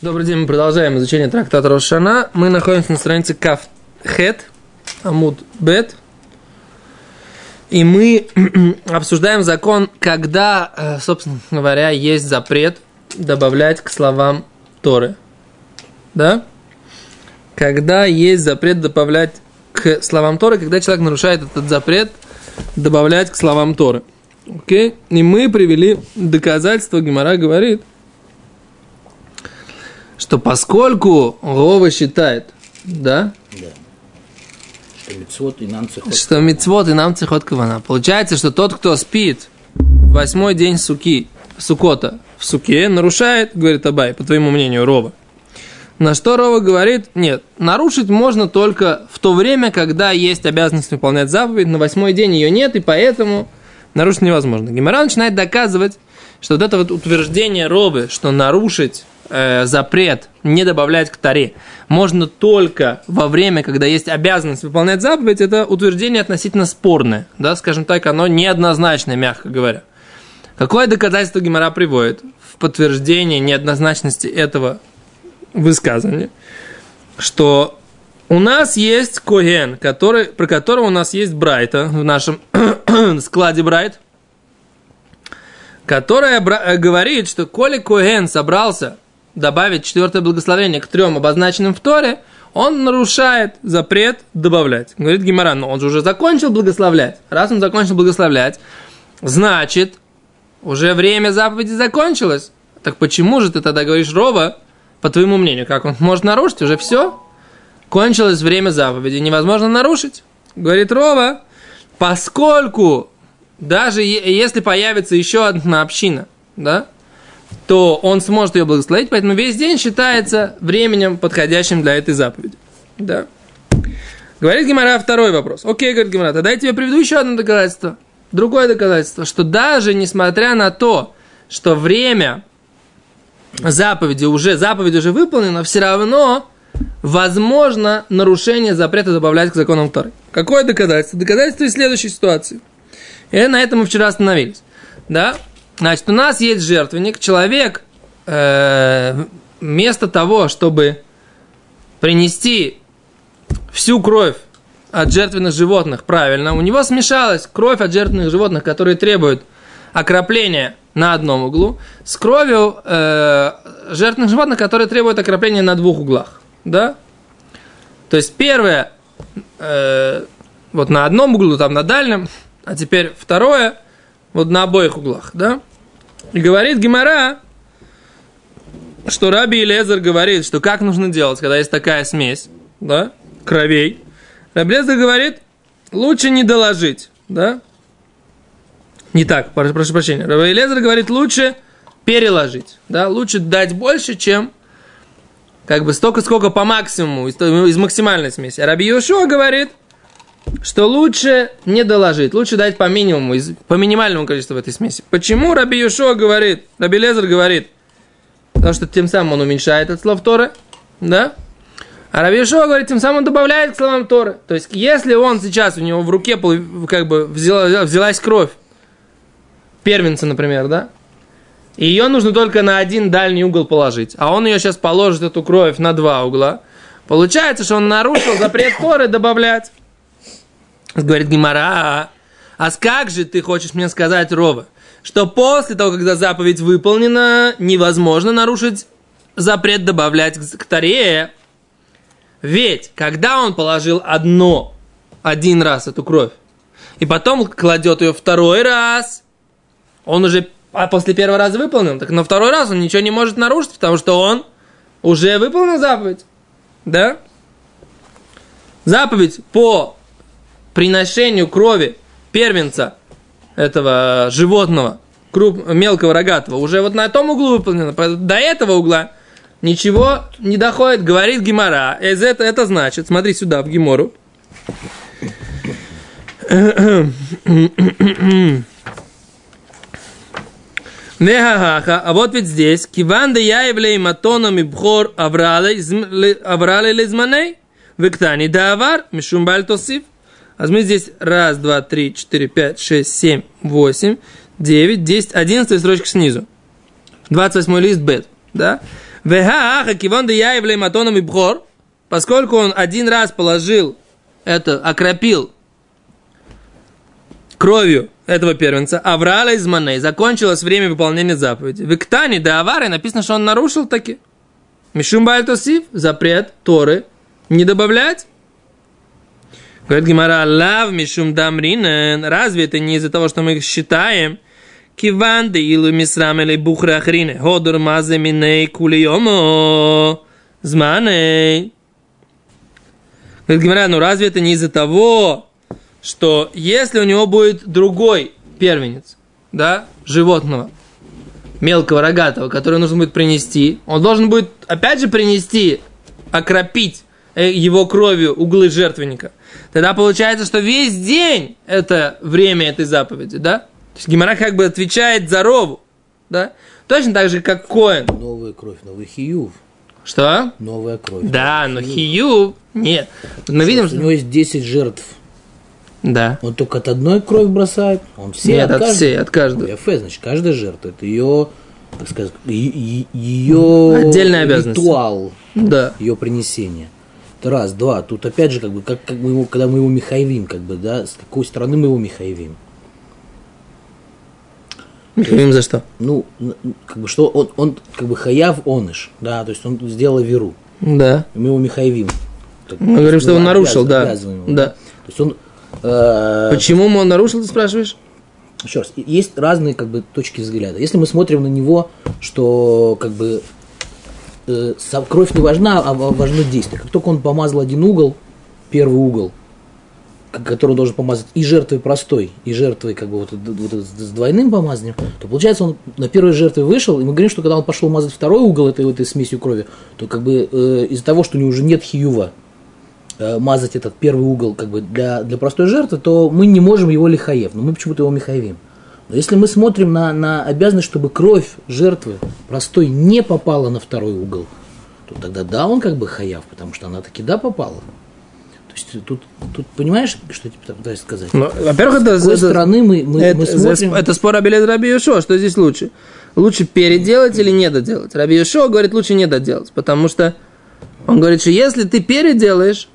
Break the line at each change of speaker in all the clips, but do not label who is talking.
Добрый день, мы продолжаем изучение трактата Рошана. Мы находимся на странице Каф Хет, Амуд Бет. И мы обсуждаем закон, когда, э, собственно говоря, есть запрет добавлять к словам Торы. Да? Когда есть запрет добавлять к словам Торы, когда человек нарушает этот запрет добавлять к словам Торы. Окей? И мы привели доказательство, Гимара говорит – что поскольку Рова считает, да? Да.
Что мицвод и нам цехот.
Что мицвод и нам цехот кавана. Получается, что тот, кто спит восьмой день суки, сукота в суке, нарушает, говорит Абай, по твоему мнению, Рова. На что Рова говорит, нет, нарушить можно только в то время, когда есть обязанность выполнять заповедь, на восьмой день ее нет, и поэтому нарушить невозможно. Гимара начинает доказывать, что вот это вот утверждение Робы, что нарушить э, запрет не добавлять к таре можно только во время, когда есть обязанность выполнять заповедь, это утверждение относительно спорное, да, скажем так, оно неоднозначное, мягко говоря. Какое доказательство Гимара приводит в подтверждение неоднозначности этого высказывания, что у нас есть Коген, который, про которого у нас есть Брайта в нашем складе Брайт, которая э, говорит, что коли Коген собрался добавить четвертое благословение к трем обозначенным в Торе, он нарушает запрет добавлять. Говорит Гимаран, но он же уже закончил благословлять. Раз он закончил благословлять, значит, уже время заповеди закончилось. Так почему же ты тогда говоришь Рова, по твоему мнению, как он может нарушить? Уже все. Кончилось время заповеди, невозможно нарушить. Говорит Рова, поскольку даже если появится еще одна община, да, то он сможет ее благословить, поэтому весь день считается временем, подходящим для этой заповеди. Да. Говорит Гимара второй вопрос. Окей, говорит Гимара, тогда я тебе приведу еще одно доказательство. Другое доказательство, что даже несмотря на то, что время заповеди уже, заповедь уже выполнена, все равно возможно нарушение запрета добавлять к законам Торы. Какое доказательство? Доказательство из следующей ситуации. И на этом мы вчера остановились. Да? Значит, у нас есть жертвенник, человек э, вместо того, чтобы принести всю кровь от жертвенных животных правильно, у него смешалась кровь от жертвенных животных, которые требуют окропления на одном углу, с кровью э, жертвенных животных, которые требуют окропления на двух углах. Да? То есть первое э, вот на одном углу, там на дальнем, а теперь второе вот на обоих углах, да? И говорит Гимара, что Раби Лезер говорит, что как нужно делать, когда есть такая смесь, да, кровей. Раби Лезер говорит, лучше не доложить, да. Не так, прошу, прошу прощения. Раби Лезер говорит, лучше переложить, да, лучше дать больше, чем как бы столько, сколько по максимуму, из, из максимальной смеси. А Раби Йошуа говорит, что лучше не доложить, лучше дать по минимуму, по минимальному количеству в этой смеси. Почему Раби Юшо говорит, Раби Лезер говорит, потому что тем самым он уменьшает от слов Торы, да? А Раби Юшо говорит, тем самым он добавляет к словам Торы. То есть, если он сейчас, у него в руке как бы взяла, взялась кровь, первенца, например, да? И ее нужно только на один дальний угол положить. А он ее сейчас положит, эту кровь, на два угла. Получается, что он нарушил запрет Торы добавлять. Говорит Гимара, а как же ты хочешь мне сказать, Рова, что после того, когда заповедь выполнена, невозможно нарушить запрет добавлять к таре? Ведь, когда он положил одно, один раз эту кровь, и потом кладет ее второй раз, он уже а после первого раза выполнил, так на второй раз он ничего не может нарушить, потому что он уже выполнил заповедь. Да? Заповедь по приношению крови первенца этого животного, круп, мелкого рогатого, уже вот на том углу выполнено. До этого угла ничего не доходит, говорит Гимара. Из это, это значит, смотри сюда, в Гимору. Нехахаха, а вот ведь здесь, киван да я являю матоном и бхор аврале лизманей, вектани да авар. А мы здесь раз, два, три, четыре, пять, шесть, семь, восемь, девять, десять, одиннадцатая строчка снизу. 28 лист бет, да? Вехааха кивон да яевле матоном и бхор, поскольку он один раз положил это, окропил кровью этого первенца, Аврала из Маней, закончилось время выполнения заповеди. В Иктане до Авары написано, что он нарушил таки. Мишум Бальтосив, запрет Торы, не добавлять. Говорит Гимара, лав мишум дамринен. Разве это не из-за того, что мы их считаем? Киванды илу мисрам или бухра ахрине. Ходор мазе миней кулиомо. Зманей. Говорит Гимара, ну разве это не из-за того, что если у него будет другой первенец, да, животного, мелкого рогатого, который нужно будет принести, он должен будет опять же принести, окропить его кровью углы жертвенника. Тогда получается, что весь день это время этой заповеди, да? То есть Гимара как бы отвечает за рову, да? Точно так же, как Коэн.
Новая кровь, новый хиюв.
Что?
Новая кровь.
Да, но
хиюв.
хию нет. Мы видим,
У
что...
него есть 10 жертв.
Да.
Он только от одной кровь бросает. Он все
Нет, от
каждой-
всей, от каждой.
ФС, значит, каждая жертва. Это ее, так сказать, ее
Отдельная обязанность.
ритуал,
Да.
ее принесение. Это раз, два. Тут опять же, как бы, как, как мы его, когда мы его михаевим, как бы, да, с какой стороны мы его михаевим.
Михаил, за что?
Ну, как бы, что он, он как бы хаяв оныш, да, то есть он сделал веру.
Да.
И мы его михаевим. Так,
Мы говорим, что он нарушил, да.
его,
Да.
То есть он э,
Почему он нарушил, ты спрашиваешь?
еще раз, есть разные как бы точки взгляда. Если мы смотрим на него, что как бы э, кровь не важна, а ва- важно действие. Как только он помазал один угол, первый угол, который он должен помазать и жертвой простой, и жертвой как бы вот, вот с двойным помазанием, то получается он на первой жертве вышел, и мы говорим, что когда он пошел мазать второй угол этой, этой смесью крови, то как бы э, из-за того, что у него уже нет хиюва, э, мазать этот первый угол как бы для, для простой жертвы, то мы не можем его лихаев, но мы почему-то его михаевим. Но если мы смотрим на, на обязанность, чтобы кровь жертвы простой не попала на второй угол, то тогда да, он как бы хаяв, потому что она таки да попала. То есть тут, тут понимаешь, что я тебе пытаюсь сказать?
Ну, во-первых, это,
С какой
это-
стороны мы, мы,
это,
мы смотрим...
это спор Абелет Раби Йошуа, что здесь лучше? Лучше переделать или не доделать? Раби говорит, лучше не доделать, потому что он говорит, что если ты переделаешь,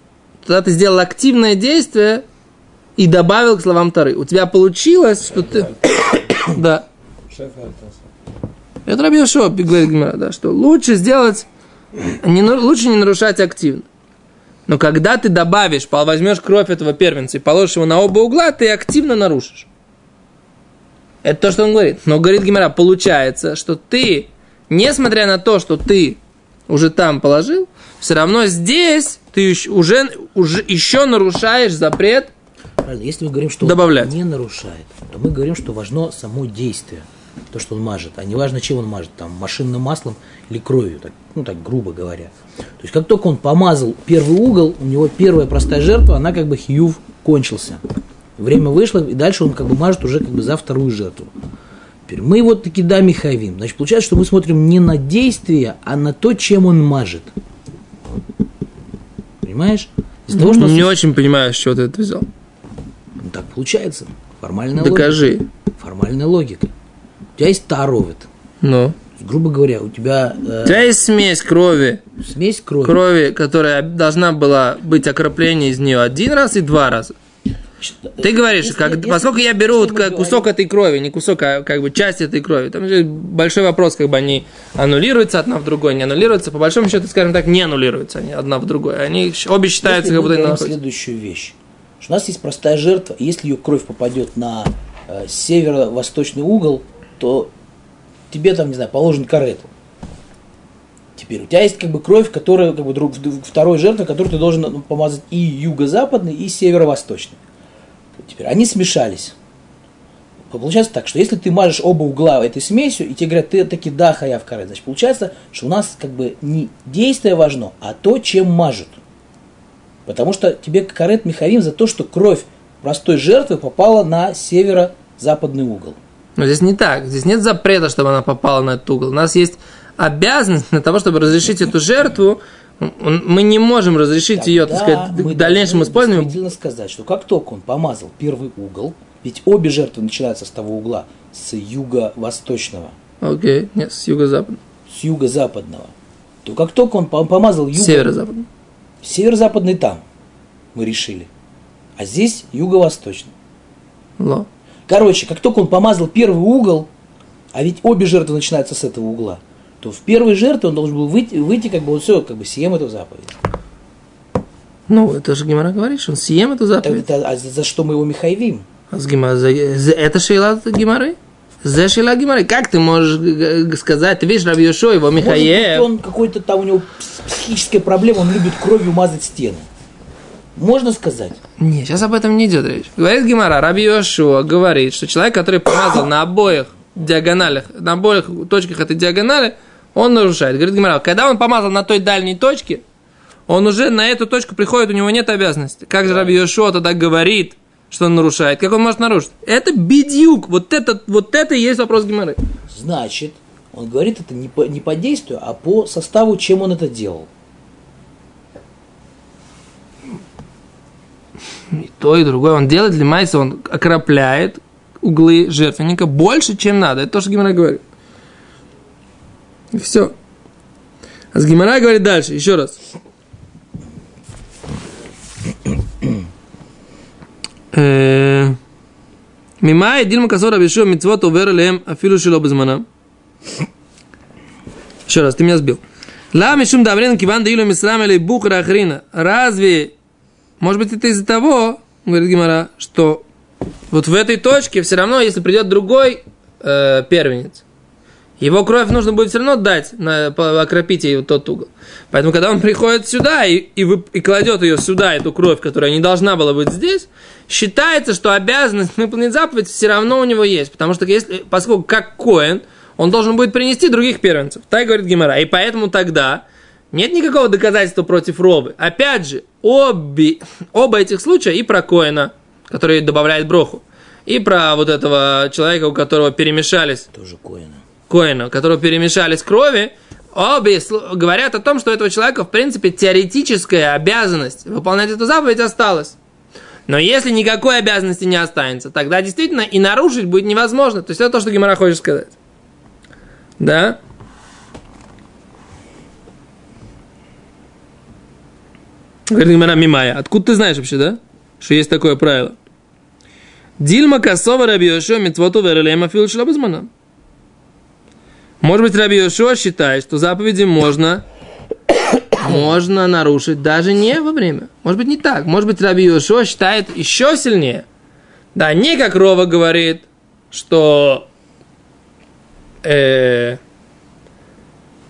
тогда ты сделал активное действие и добавил к словам Тары. У тебя получилось, что ты... Да. Это Раби Йошуа говорит Гемара, да, что лучше сделать, не, лучше не нарушать активно. Но когда ты добавишь, возьмешь кровь этого первенца и положишь его на оба угла, ты активно нарушишь. Это то, что он говорит. Но говорит Гимара, получается, что ты, несмотря на то, что ты уже там положил, все равно здесь ты уже, уже еще нарушаешь запрет.
Правильно, если мы говорим, что
Добавлять.
он не нарушает, то мы говорим, что важно само действие, то, что он мажет, а не важно, чем он мажет, там, машинным маслом или кровью, так, ну так грубо говоря. То есть как только он помазал первый угол, у него первая простая жертва, она как бы хиюв кончился. Время вышло, и дальше он как бы мажет уже как бы за вторую жертву. Теперь мы вот таки да михаевим. Значит, получается, что мы смотрим не на действие, а на то, чем он мажет. Понимаешь? Из того, что
Не очень понимаю, с чего ты это взял.
Ну, так получается. Формальная логика.
Докажи.
Формальная логика. У тебя есть таровит.
Ну.
Грубо говоря, у тебя э,
У тебя есть смесь крови,
смесь крови.
крови, которая должна была быть окропление из нее один раз и два раза. Ты говоришь,
Если-
как,
если-
поскольку я беру вот
мы
как кусок этой крови, не кусок, а как бы часть этой крови, там же большой вопрос, как бы они аннулируются одна в другой, не аннулируются, по большому счету, скажем так, не аннулируются они одна в другой. Они обе считаются,
Если
как
мы
будто находятся.
следующую вещь. Что у нас есть простая жертва, и если ее кровь попадет на э, северо-восточный угол, то тебе там, не знаю, положен карету. Теперь у тебя есть как бы кровь, которая как бы друг, второй жертва, которую ты должен ну, помазать и юго-западный, и северо-восточный. Теперь они смешались. Получается так, что если ты мажешь оба угла этой смесью, и тебе говорят, ты таки да, хаяв карет, значит, получается, что у нас как бы не действие важно, а то, чем мажут. Потому что тебе карет Михаим за то, что кровь простой жертвы попала на северо-западный угол.
Но здесь не так. Здесь нет запрета, чтобы она попала на этот угол. У нас есть обязанность для того, чтобы разрешить эту жертву. Мы не можем разрешить ее, так
Тогда
сказать,
мы
в дальнейшем использованию.
действительно сказать, что как только он помазал первый угол, ведь обе жертвы начинаются с того угла, с юго-восточного,
Окей, нет, с юго-запада.
с юго-западного. то как только он пом- помазал юго,
Северо-западный.
Северо-западный там, мы решили. А здесь юго-восточный.
Ло.
Короче, как только он помазал первый угол, а ведь обе жертвы начинаются с этого угла, то в первой жертве он должен был выйти, выйти как бы вот все, как бы съем эту заповедь.
Ну, это же Гимара говорит, что он съем эту заповедь.
это- а за, за что мы его михайвим?
А с Гима- за- за- Это шейла Гимары? За шейла Гимары. Как ты можешь сказать, ты видишь, Раби Йошуа, его Михаев.
он какой-то там у него пс- психическая проблема, он любит кровью мазать стены. Можно сказать?
Не, сейчас об этом не идет речь. Говорит Гимара, Раби Йошуа говорит, что человек, который помазал на обоих диагоналях, на обоих точках этой диагонали, он нарушает. Говорит Гимара, когда он помазал на той дальней точке, он уже на эту точку приходит, у него нет обязанности. Как же Раби Йошуа тогда говорит, что он нарушает? Как он может нарушить? Это бедюк. Вот это, вот это и есть вопрос Гимары.
Значит, он говорит это не по, не по действию, а по составу, чем он это делал.
И то, и другое. Он делает для майса, он окропляет углы жертвенника больше, чем надо. Это то, что Гимара говорит. И все. А с Гимара говорит дальше, еще раз. Э, Мимай дильма касора бешо митцвот овер лем афилу шило безманам. Еще раз, ты меня сбил. Ла мишум даврен киван даилу мисрам или бухра ахрина. Разве может быть, это из-за того, говорит Гимара, что вот в этой точке все равно, если придет другой э, первенец, его кровь нужно будет все равно дать, на, по- окропить ей тот угол. Поэтому, когда он приходит сюда и, и, вып- и кладет ее сюда, эту кровь, которая не должна была быть здесь, считается, что обязанность выполнить заповедь все равно у него есть. Потому что, если, поскольку как Коэн, он должен будет принести других первенцев. Так говорит Гимара. И поэтому тогда нет никакого доказательства против робы. Опять же, обе, оба этих случая и про Коэна, который добавляет броху, и про вот этого человека, у которого перемешались
Тоже Коина.
Коэна, у которого перемешались крови, обе говорят о том, что у этого человека, в принципе, теоретическая обязанность выполнять эту заповедь осталась. Но если никакой обязанности не останется, тогда действительно и нарушить будет невозможно. То есть это то, что Гимара хочет сказать. Да? Говорит Гимара Мимая. Откуда ты знаешь вообще, да? Что есть такое правило. Дильма косова раби Йошуа митцвоту верелема фил. Может быть, Раби Йошуа считает, что заповеди можно, можно нарушить даже не во время. Может быть, не так. Может быть, Раби Йошуа считает еще сильнее. Да, не как Рова говорит, что э,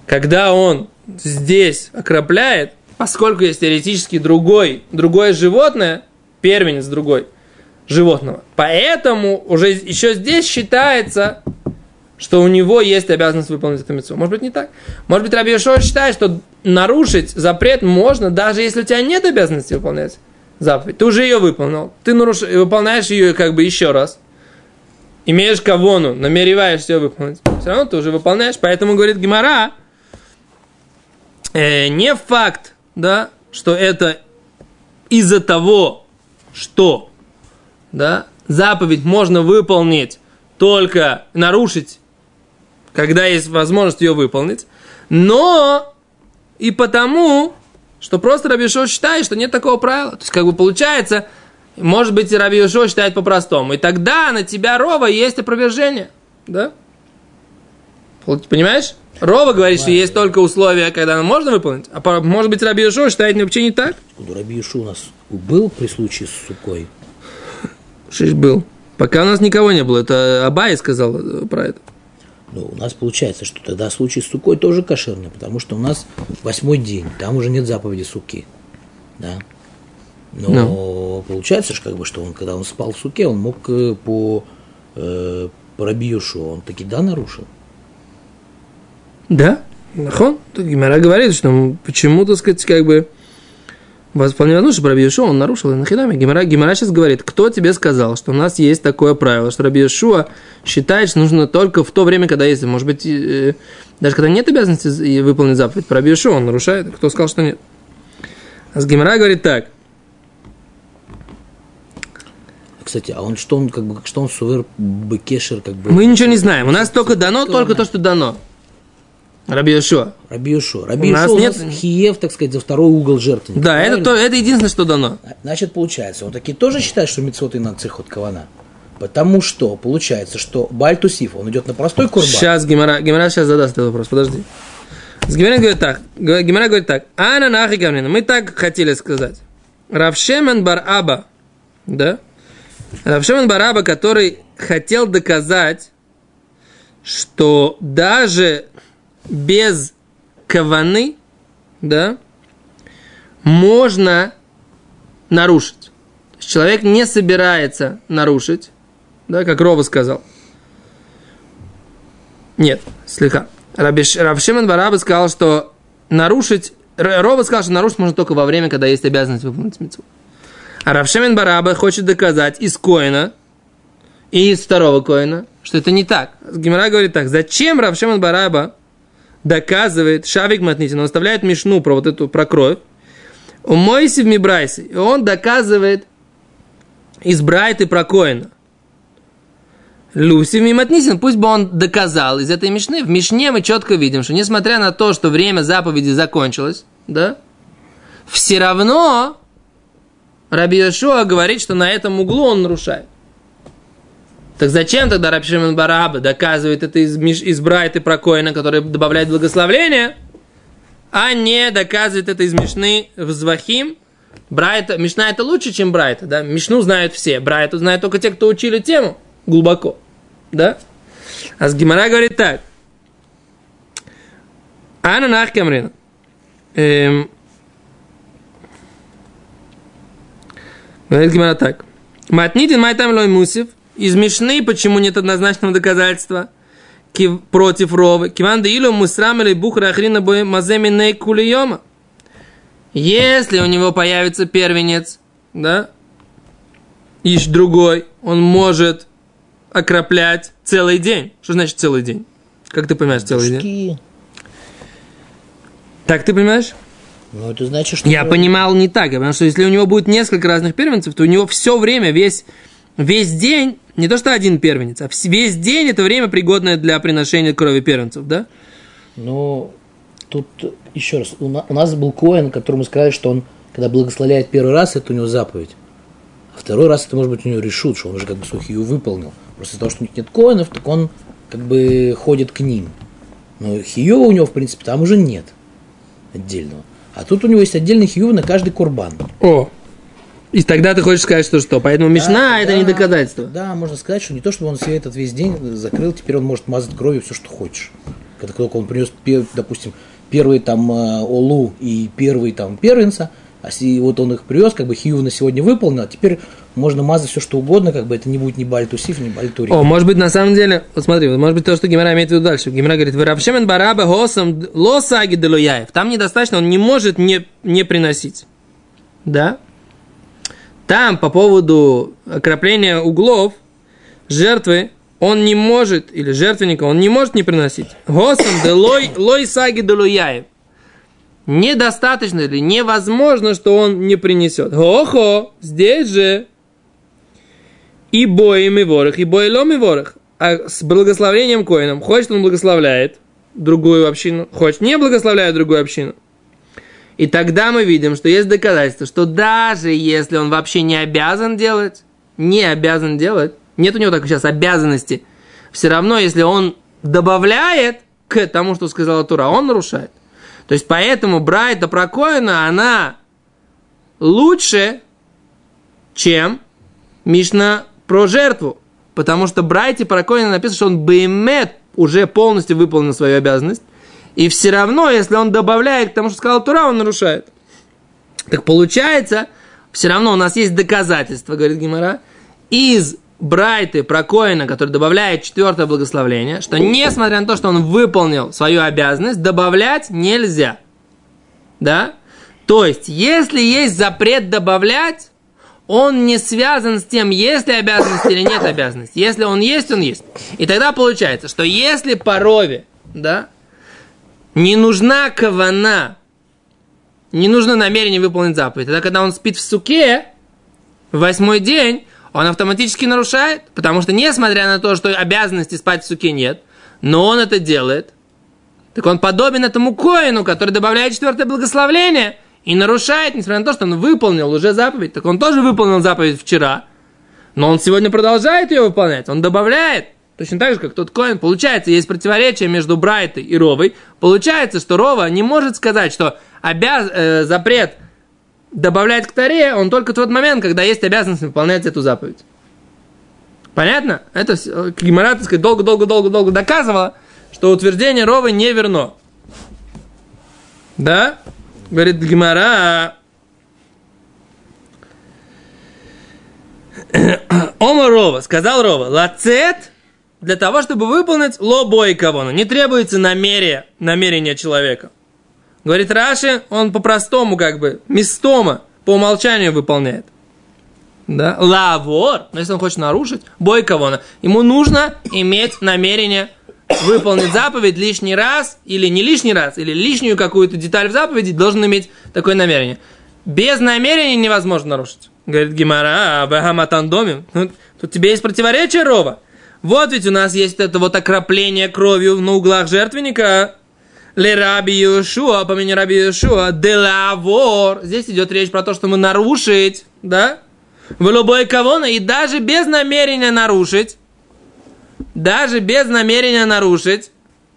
когда он здесь окропляет, поскольку есть теоретически другой, другое животное, первенец другой животного, поэтому уже еще здесь считается, что у него есть обязанность выполнить эту митцву. Может быть, не так. Может быть, Раби Йошуа считает, что нарушить запрет можно, даже если у тебя нет обязанности выполнять заповедь. Ты уже ее выполнил. Ты наруш... выполняешь ее как бы еще раз. Имеешь кавону, намереваешься ее выполнить. Все равно ты уже выполняешь. Поэтому, говорит Гимара, э, не факт, да, что это из-за того, что да, заповедь можно выполнить только нарушить, когда есть возможность ее выполнить, но и потому, что просто Раби Йошуа считает, что нет такого правила. То есть, как бы получается, может быть, и Раби Йошуа считает по-простому. И тогда на тебя Рова есть опровержение. Да? Понимаешь? Рова говорит, что есть только условия, когда можно выполнить. А может быть, Раби Йошуа считает вообще не так?
Откуда Раби Ишу у нас был при случае с Сукой?
Шиш был. Пока у нас никого не было. Это Абай сказал э, про это.
Ну, у нас получается, что тогда случай с Сукой тоже кошерный, потому что у нас восьмой день, там уже нет заповеди Суки. Да. Но получается, что, как бы, что он, когда он спал в суке, он мог э, по, э, Йошуа, он таки да нарушил.
Да? Нахон? Гимара говорит, что почему, так сказать, как бы вполне возможно, что Раби Йошуа, он нарушил и нахидами. Гимара, Гимара сейчас говорит, кто тебе сказал, что у нас есть такое правило, что Раби считает, что нужно только в то время, когда есть, может быть, э, даже когда нет обязанности выполнить заповедь, по Раби Йошуа он нарушает, кто сказал, что нет. А с Гимара говорит так,
Кстати, а он что он как бы что он сувер бекешер как бы.
мы ничего не знаем, у нас только дано, только то, что дано. Раби Йошуа.
Раби Йошуа. Раби
У нас
Йошуа у
нет-
нас хиев, так сказать, за второй угол жертвы.
Да, это, то, это единственное, что дано.
Значит, получается, он таки тоже считает, что митцвот и на цихот кавана. Потому что получается, что Бальтусиф, он идет на простой курбан.
Сейчас Гимара, Гимара сейчас задаст этот вопрос, подожди. С Гимара говорит так, Гимара говорит так, Ана нахи гавнина, мы так хотели сказать. Равшемен бар Аба, да? Равшемен бар Аба, который хотел доказать, что даже без каваны, да, можно нарушить. Человек не собирается нарушить, да, как Рова сказал. Нет, слегка. Шимон Бараба сказал, что нарушить... Рова сказал, что нарушить можно только во время, когда есть обязанность выполнить митцву. А Рав Шимон Бараба хочет доказать из Коина и из второго Коина, что это не так. Гимара говорит так, зачем Рав Шимон Бараба доказывает Шавик Матнитин, он оставляет Мишну про вот эту, про кровь, у Мойси в Мибрайсе, и он доказывает из Брайты про Коина. Люси Миматнисин, пусть бы он доказал из этой Мишны. В Мишне мы четко видим, что несмотря на то, что время заповеди закончилось, да, все равно Раби Йошуа говорит, что на этом углу он нарушает. Так зачем тогда Раби Шимон Бараба доказывает это из, из Брайты про Коина, который добавляет благословление, а не доказывает это из Мишны в Звахим? Брайта, Мишна это лучше, чем Брайта, да? Мишну знают все, Брайту знают только те, кто учили тему глубоко, да? А с Гимара говорит так. Ана нах камрина. Эм, Говорит Гимара так. Матнитин майтам лой мусив. Из Мишны почему нет однозначного доказательства против Ровы? Киван да илу мусрам или бухра ахрина бой маземи кулиома. Если у него появится первенец, да, и ж другой, он может окроплять целый день. Что значит целый день? Как ты понимаешь целый день?
Мужики.
Так ты понимаешь?
Ну, это значит, что...
Я понимал не так, потому что если у него будет несколько разных первенцев, то у него все время, весь, весь день, не то что один первенец, а весь день это время пригодное для приношения крови первенцев, да?
Ну, тут еще раз, у, на- у нас был Коин, которому сказали, что он, когда благословляет первый раз, это у него заповедь. А второй раз это может быть у него решут, что он уже как бы сухию выполнил. Просто из-за того, что у них нет коинов, так он как бы ходит к ним. Но хиева у него, в принципе, там уже нет отдельного. А тут у него есть отдельный хиюв на каждый курбан.
О! И тогда ты хочешь сказать, что что? Поэтому Мишна это
да,
не доказательство.
Да, можно сказать, что не то, чтобы он себе этот весь день закрыл, теперь он может мазать кровью все, что хочешь. Когда только он принес, допустим, первый там э, Олу и первый там первенца, а си- вот он их привез, как бы Хиюв на сегодня выполнил, а теперь можно мазать все, что угодно, как бы это не будет ни Бальтусиф, ни Бальтури.
О, может быть, на самом деле, вот смотри, вот может быть то, что Гимара имеет в виду дальше. Гимара говорит, «Вырабшемен бараба госом лосаги делуяев». Там недостаточно, он не может не, не приносить. Да? Там по поводу окропления углов жертвы он не может, или жертвенника, он не может не приносить. Госом де лой, лой саги делуяев. Недостаточно или невозможно, что он не принесет. Охо, здесь же и боем и ворох, и бойлом и ворох. А с благословением коином, хочет он благословляет другую общину, хочет не благословляет другую общину. И тогда мы видим, что есть доказательство, что даже если он вообще не обязан делать, не обязан делать, нет у него такой сейчас обязанности, все равно, если он добавляет к тому, что сказала Тура, он нарушает. То есть поэтому Брайта про Коина, она лучше, чем Мишна про жертву. Потому что Брайте про Коина написано, что он Беймет уже полностью выполнил свою обязанность. И все равно, если он добавляет к тому, что сказал Тура, он нарушает. Так получается, все равно у нас есть доказательства, говорит Гимара, из Брайты про Коина, который добавляет четвертое благословление, что несмотря на то, что он выполнил свою обязанность, добавлять нельзя. Да? То есть, если есть запрет добавлять, он не связан с тем, есть ли обязанность или нет обязанности. Если он есть, он есть. И тогда получается, что если по рове, да, не нужна кавана, не нужно намерение выполнить заповедь, тогда когда он спит в суке, восьмой день, он автоматически нарушает, потому что несмотря на то, что обязанности спать в суке нет, но он это делает, так он подобен этому коину, который добавляет четвертое благословление и нарушает, несмотря на то, что он выполнил уже заповедь. Так он тоже выполнил заповедь вчера, но он сегодня продолжает ее выполнять, он добавляет. Точно так же, как тот коин. Получается, есть противоречие между Брайтой и Ровой. Получается, что Рова не может сказать, что обяз... э, запрет добавлять к Таре, он только в тот момент, когда есть обязанность выполнять эту заповедь. Понятно? Это Гимара, так сказать, долго-долго-долго-долго доказывала, что утверждение Ровы не верно. Да? Говорит Гимара. Ома Рова, сказал Рова, лацет для того, чтобы выполнить лобой кого Не требуется намерение, намерение человека. Говорит Раши, он по-простому как бы, местомо, по умолчанию выполняет. Да? Лавор, но если он хочет нарушить, бой кого ему нужно иметь намерение выполнить заповедь лишний раз, или не лишний раз, или лишнюю какую-то деталь в заповеди, должен иметь такое намерение. Без намерения невозможно нарушить. Говорит Гимара, Бахаматандомим. Тут, тут тебе есть противоречие, Рова. Вот ведь у нас есть это вот окропление кровью на углах жертвенника. Ле раби Йошуа, по имени раби Йошуа, делавор. Здесь идет речь про то, что мы нарушить, да? В любой кого и даже без намерения нарушить, даже без намерения нарушить,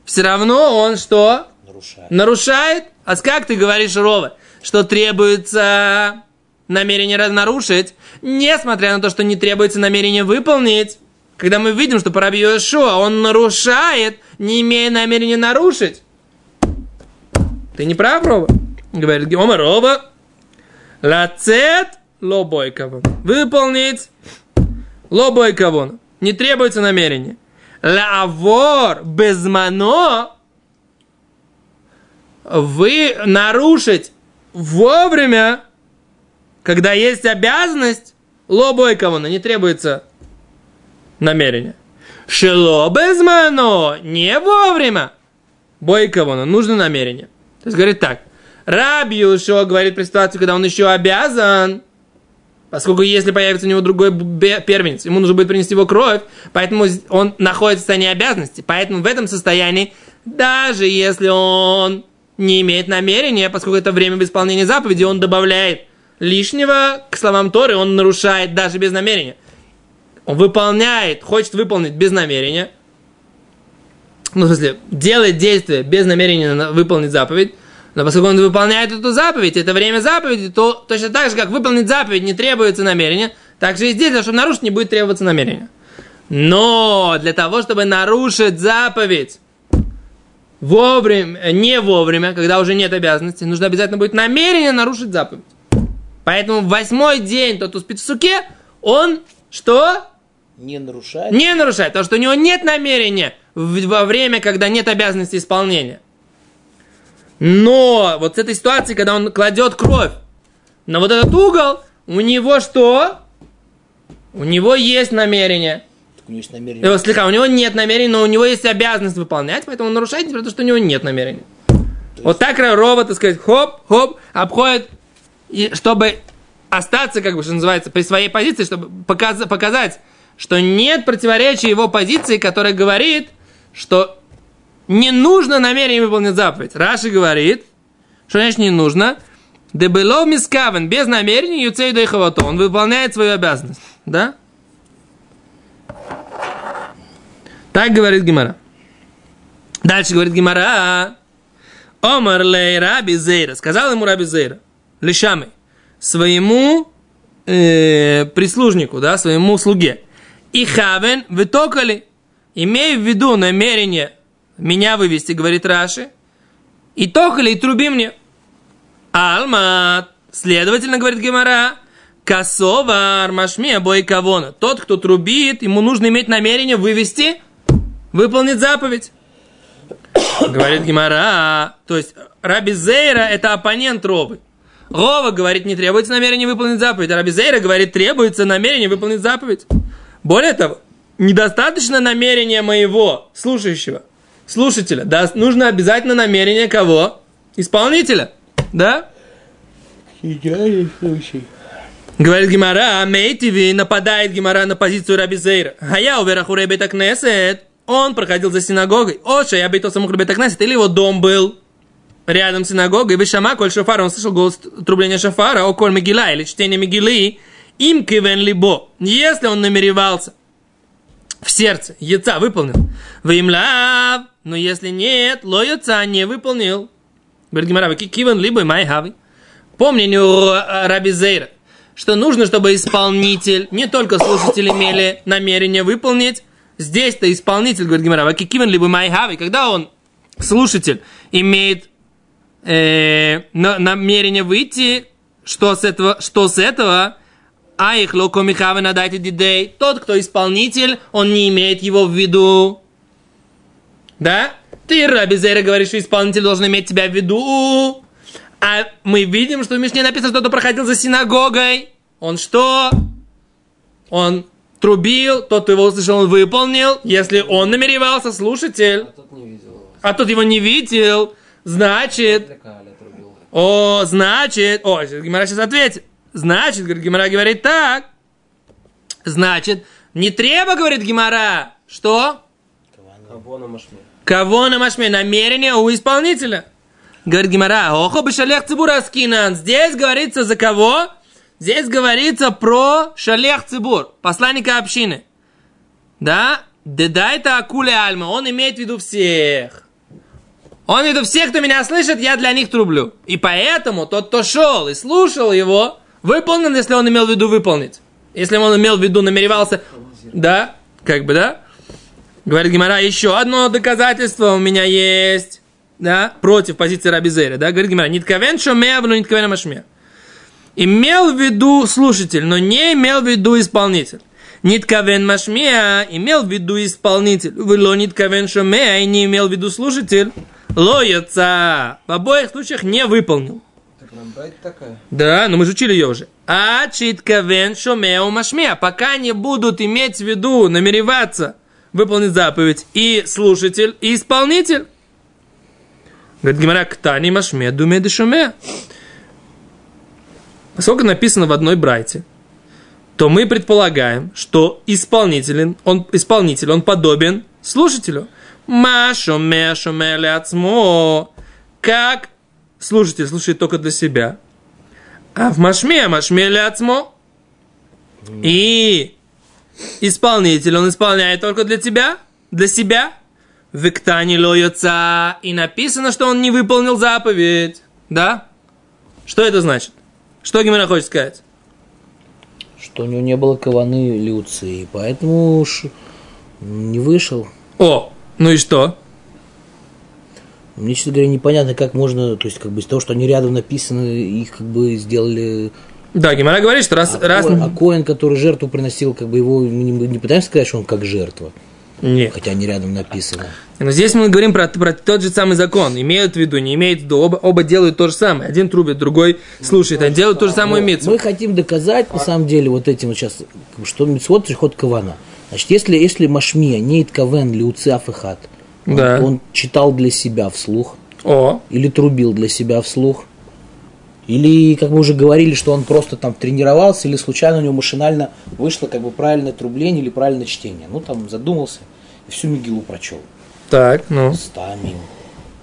все равно он что?
Нарушает.
Нарушает? А как ты говоришь, Рова, что требуется намерение нарушить, несмотря на то, что не требуется намерение выполнить? Когда мы видим, что по Раби Йошуа он нарушает, не имея намерения нарушить. Ты не прав, Рова? Говорит Геома Рова. Лацет лобой кавон. Выполнить лобой кавон. Не требуется намерение. Лавор безмано. Вы нарушить вовремя, когда есть обязанность, лобой кавона, не требуется намерение. Шело безмано, не вовремя. Бойковано, нужно намерение. То есть говорит так. Раби Юшо говорит при ситуации, когда он еще обязан, поскольку если появится у него другой первенец, ему нужно будет принести его кровь, поэтому он находится в состоянии обязанности. Поэтому в этом состоянии, даже если он не имеет намерения, поскольку это время исполнения заповеди, он добавляет лишнего к словам Торы, он нарушает даже без намерения он выполняет, хочет выполнить без намерения, ну, в смысле, делает действие без намерения выполнить заповедь, но поскольку он выполняет эту заповедь, это время заповеди, то точно так же, как выполнить заповедь не требуется намерения, так же и здесь, чтобы нарушить, не будет требоваться намерения. Но для того, чтобы нарушить заповедь вовремя, не вовремя, когда уже нет обязанности, нужно обязательно будет намерение нарушить заповедь. Поэтому в восьмой день тот успит в суке, он что?
Не нарушает?
Не нарушает, потому что у него нет намерения во время, когда нет обязанности исполнения. Но вот с этой ситуации, когда он кладет кровь на вот этот угол, у него что? У него есть намерение.
Так у него есть намерение.
Э, слегка, у него нет намерения, но у него есть обязанность выполнять, поэтому он нарушает, потому что у него нет намерения. есть... Вот так робот, так сказать, хоп, хоп, обходит, и чтобы остаться, как бы, что называется, при своей позиции, чтобы показать, показать что нет противоречия его позиции, которая говорит, что не нужно намерение выполнить заповедь. Раши говорит, что значит не нужно. Дебелов мискавен, без намерения, юцей дойховато. Он выполняет свою обязанность. Да? Так говорит Гимара. Дальше говорит Гимара. Омар лей раби зейра. Сказал ему раби зейра. Лишамы. Своему э, прислужнику, да, своему слуге и хавен вытокали. Имея в виду намерение меня вывести, говорит Раши, и токали, и труби мне. Алма, следовательно, говорит Гемара, косовар машми бой кавона. Тот, кто трубит, ему нужно иметь намерение вывести, выполнить заповедь. Говорит Гемара, то есть Раби Зейра это оппонент Ровы. Рова говорит, не требуется намерение выполнить заповедь. А Раби Зейра говорит, требуется намерение выполнить заповедь. Более того, недостаточно намерения моего слушающего, слушателя. Да, нужно обязательно намерение кого? Исполнителя. Да?
Идеальный случай.
Говорит Гимара, Мейтиви нападает Гимара на позицию Раби Зейра. А я увераху Ребета Кнесет. он проходил за синагогой. Оша, я бейто самух бетакнесет, или его дом был рядом с синагогой. ושמע קול שופר, он слышал голос трубления шофара, או קול מגילה, или чтение мегилы, אם כיון לבו. Если он намеревался в сердце, יצא, выполнил. ואם לאו, но если нет, לא יצא не выполнил. Говорит Гемара, כיון לבו מאי הוי. По мнению Раби Зейра, что нужно, чтобы исполнитель, не только слушатели имели намерение выполнить, здесь-то исполнитель, говорит Гемара, וכי כיון לבו מאי הוי, когда он, слушатель, имеет э, намерение выйти, что с этого, что с этого, а их локомихавы надайте дидей, тот, кто исполнитель, он не имеет его в виду. Да? Ты, Раби Зейра, говоришь, что исполнитель должен иметь тебя в виду. А мы видим, что в Мишне написано, что кто проходил за синагогой. Он что? Он трубил, тот, кто его услышал, он выполнил. Если он намеревался, слушатель. А тот, не видел а тот его не видел, значит... О, значит... О, Гимара сейчас ответит. Значит, говорит, Гимара говорит так. Значит, не треба, говорит Гимара, что?
Кого на машме?
Кого на машме? Намерение у исполнителя. Говорит Гимара, охо бы шалех цибура скинан. Здесь говорится за кого? Здесь говорится про шалех цибур, посланника общины. Да? Дедайта акуле альма. Он имеет в виду всех. Он имеет в виду всех, кто меня слышит, я для них трублю. И поэтому тот, кто шел и слушал его, выполнил, если он имел в виду выполнить. Если он имел в виду, намеревался... Да? Как бы, да? Говорит Гимара, еще одно доказательство у меня есть да, против позиции Рабизера, да, говорит Гимара, нитковен шомея, но нитковен машме. Имел в виду слушатель, но не имел в виду исполнитель. Нитковен машмея имел в виду исполнитель. Вело нитковен шомея и не имел в виду слушатель. Лояца. В обоих случаях не выполнил. Да, но мы же учили ее уже. А читковен шомея машмея. Пока не будут иметь в виду, намереваться выполнить заповедь и слушатель, и исполнитель. Говорит Гимара, ктани машме думе дешуме. Поскольку написано в одной брайте, то мы предполагаем, что исполнитель, он, исполнитель, он подобен слушателю. Машу мешу меляцмо. Как слушатель слушает только для себя. А в машме машме ляцмо. И исполнитель, он исполняет только для тебя, для себя. Виктани лоется. И написано, что он не выполнил заповедь. Да? Что это значит? Что Гимера хочет сказать?
Что у него не было каваны Люции, поэтому уж не вышел.
О, ну и что?
Мне, честно говоря, непонятно, как можно, то есть, как бы из того, что они рядом написаны, их как бы сделали
да, Гимара говорит, что раз...
А,
раз...
Коэн, а Коэн, который жертву приносил, как бы его мы не, не пытаемся сказать, что он как жертва.
Нет.
Хотя они рядом написаны.
Но здесь мы говорим про, про тот же самый закон. Имеют в виду, не имеют в виду. Оба, оба делают то же самое. Один трубит, другой слушает. Они делают ту же самую мицу.
Мы хотим доказать, на самом деле, вот этим вот сейчас, что мицвод ход кавана. Значит, если, если Машмия не кавен ли уциаф и он,
Да.
он читал для себя вслух,
О,
или трубил для себя вслух, или, как мы уже говорили, что он просто там тренировался, или случайно у него машинально вышло как бы правильное трубление или правильное чтение. Ну, там задумался и всю Мигилу прочел.
так, ну.
Стамим.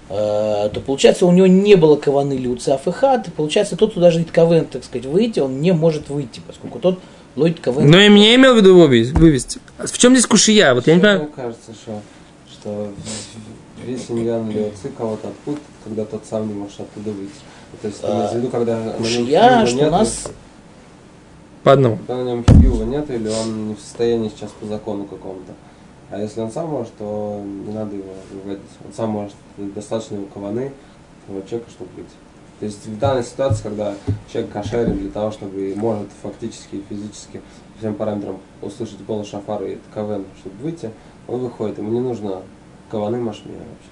Э, то получается, у него не было каваны или уцаф и хат, и получается, тот, кто даже не кавен, так сказать, выйти, он не может выйти, поскольку тот ловит кавен.
Но и мне имел в виду вывести. В чем здесь кушия? Вот я не понимаю.
кажется, что, что весь Иньян отцы кого-то откуда, когда тот сам не может оттуда выйти. То есть, имеется в виду, когда на нем
что у
нету,
нас
По одному.
когда на нем хилива нет, или он не в состоянии сейчас по закону какому-то. А если он сам может, то не надо его выводить. Он сам может, достаточно его каваны, этого человека, чтобы выйти. То есть в данной ситуации, когда человек кошерен для того, чтобы может фактически физически всем параметрам услышать голос шафара и кавен, чтобы выйти, он выходит. Ему не нужно каваны машмия вообще.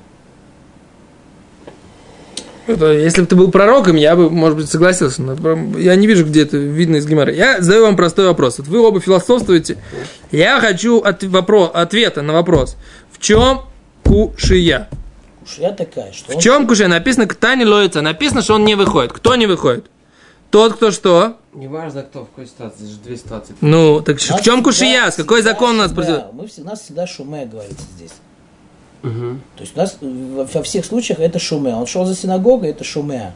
Это, если бы ты был пророком, я бы, может быть, согласился. Но я не вижу, где это видно из Гимара. Я задаю вам простой вопрос. Вот вы оба философствуете. Я хочу от, вопро- ответа на вопрос. В чем кушия?
Кушия такая, что
В чем кушия? Написано «ктани лоится». Написано, что он не выходит. Кто не выходит? Тот, кто что?
Неважно, кто в какой ситуации, же две ситуации.
Ну, так в
Нас
чем
всегда-
кушия? Какой
всегда
закон у нас произойдет?
Мы всегда, нас всегда шуме говорится здесь.
Мгм.
То есть у нас э, во всех случаях это шуме. Он шел за синагогой, это шуме.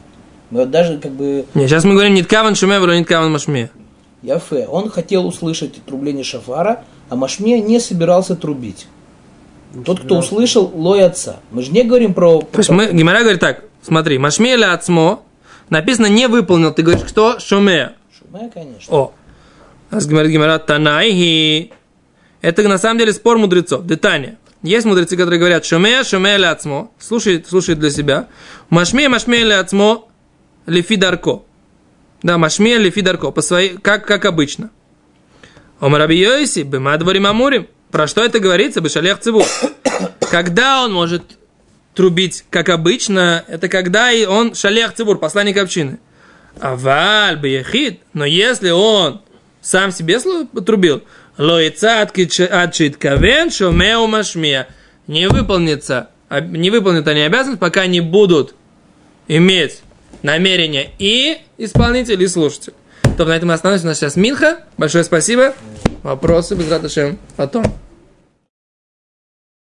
Мы вот даже как бы
Не, сейчас мы говорим не ткаван шуме, не ткаван машме.
Яфе, он хотел услышать трубление шафара, а Машме не собирался трубить. Тот, кто услышал, лой отца. Мы же не говорим про...
То есть мы, Гимара говорит так, смотри, машме или ацмо, написано не выполнил, ты говоришь, кто? Шуме.
Шуме, конечно.
О, раз говорит Гимара, танайхи. Это на самом деле спор мудрецов. Детание. Есть мудрецы, которые говорят, шуме, шуме или ацмо. Слушай, слушай для себя. Машме, машме или ацмо, лифи дарко. Да, машме, лифи дарко. По своей, как, как обычно. Омараби Йоиси, бемадворим амурим. Про что это говорится? Бешалех циву. Когда он может трубить, как обычно, это когда и он шалех цибур, посланник общины. Аваль бияхид, но если он сам себе трубил, лоица отчит кавен шомеу машмия, не выполнится, а- не выполнят они обязанность, пока не будут иметь намерение и исполнитель, и слушатель. То на этом мы остановимся. У нас сейчас Минха. Большое спасибо. Вопросы без раташем потом.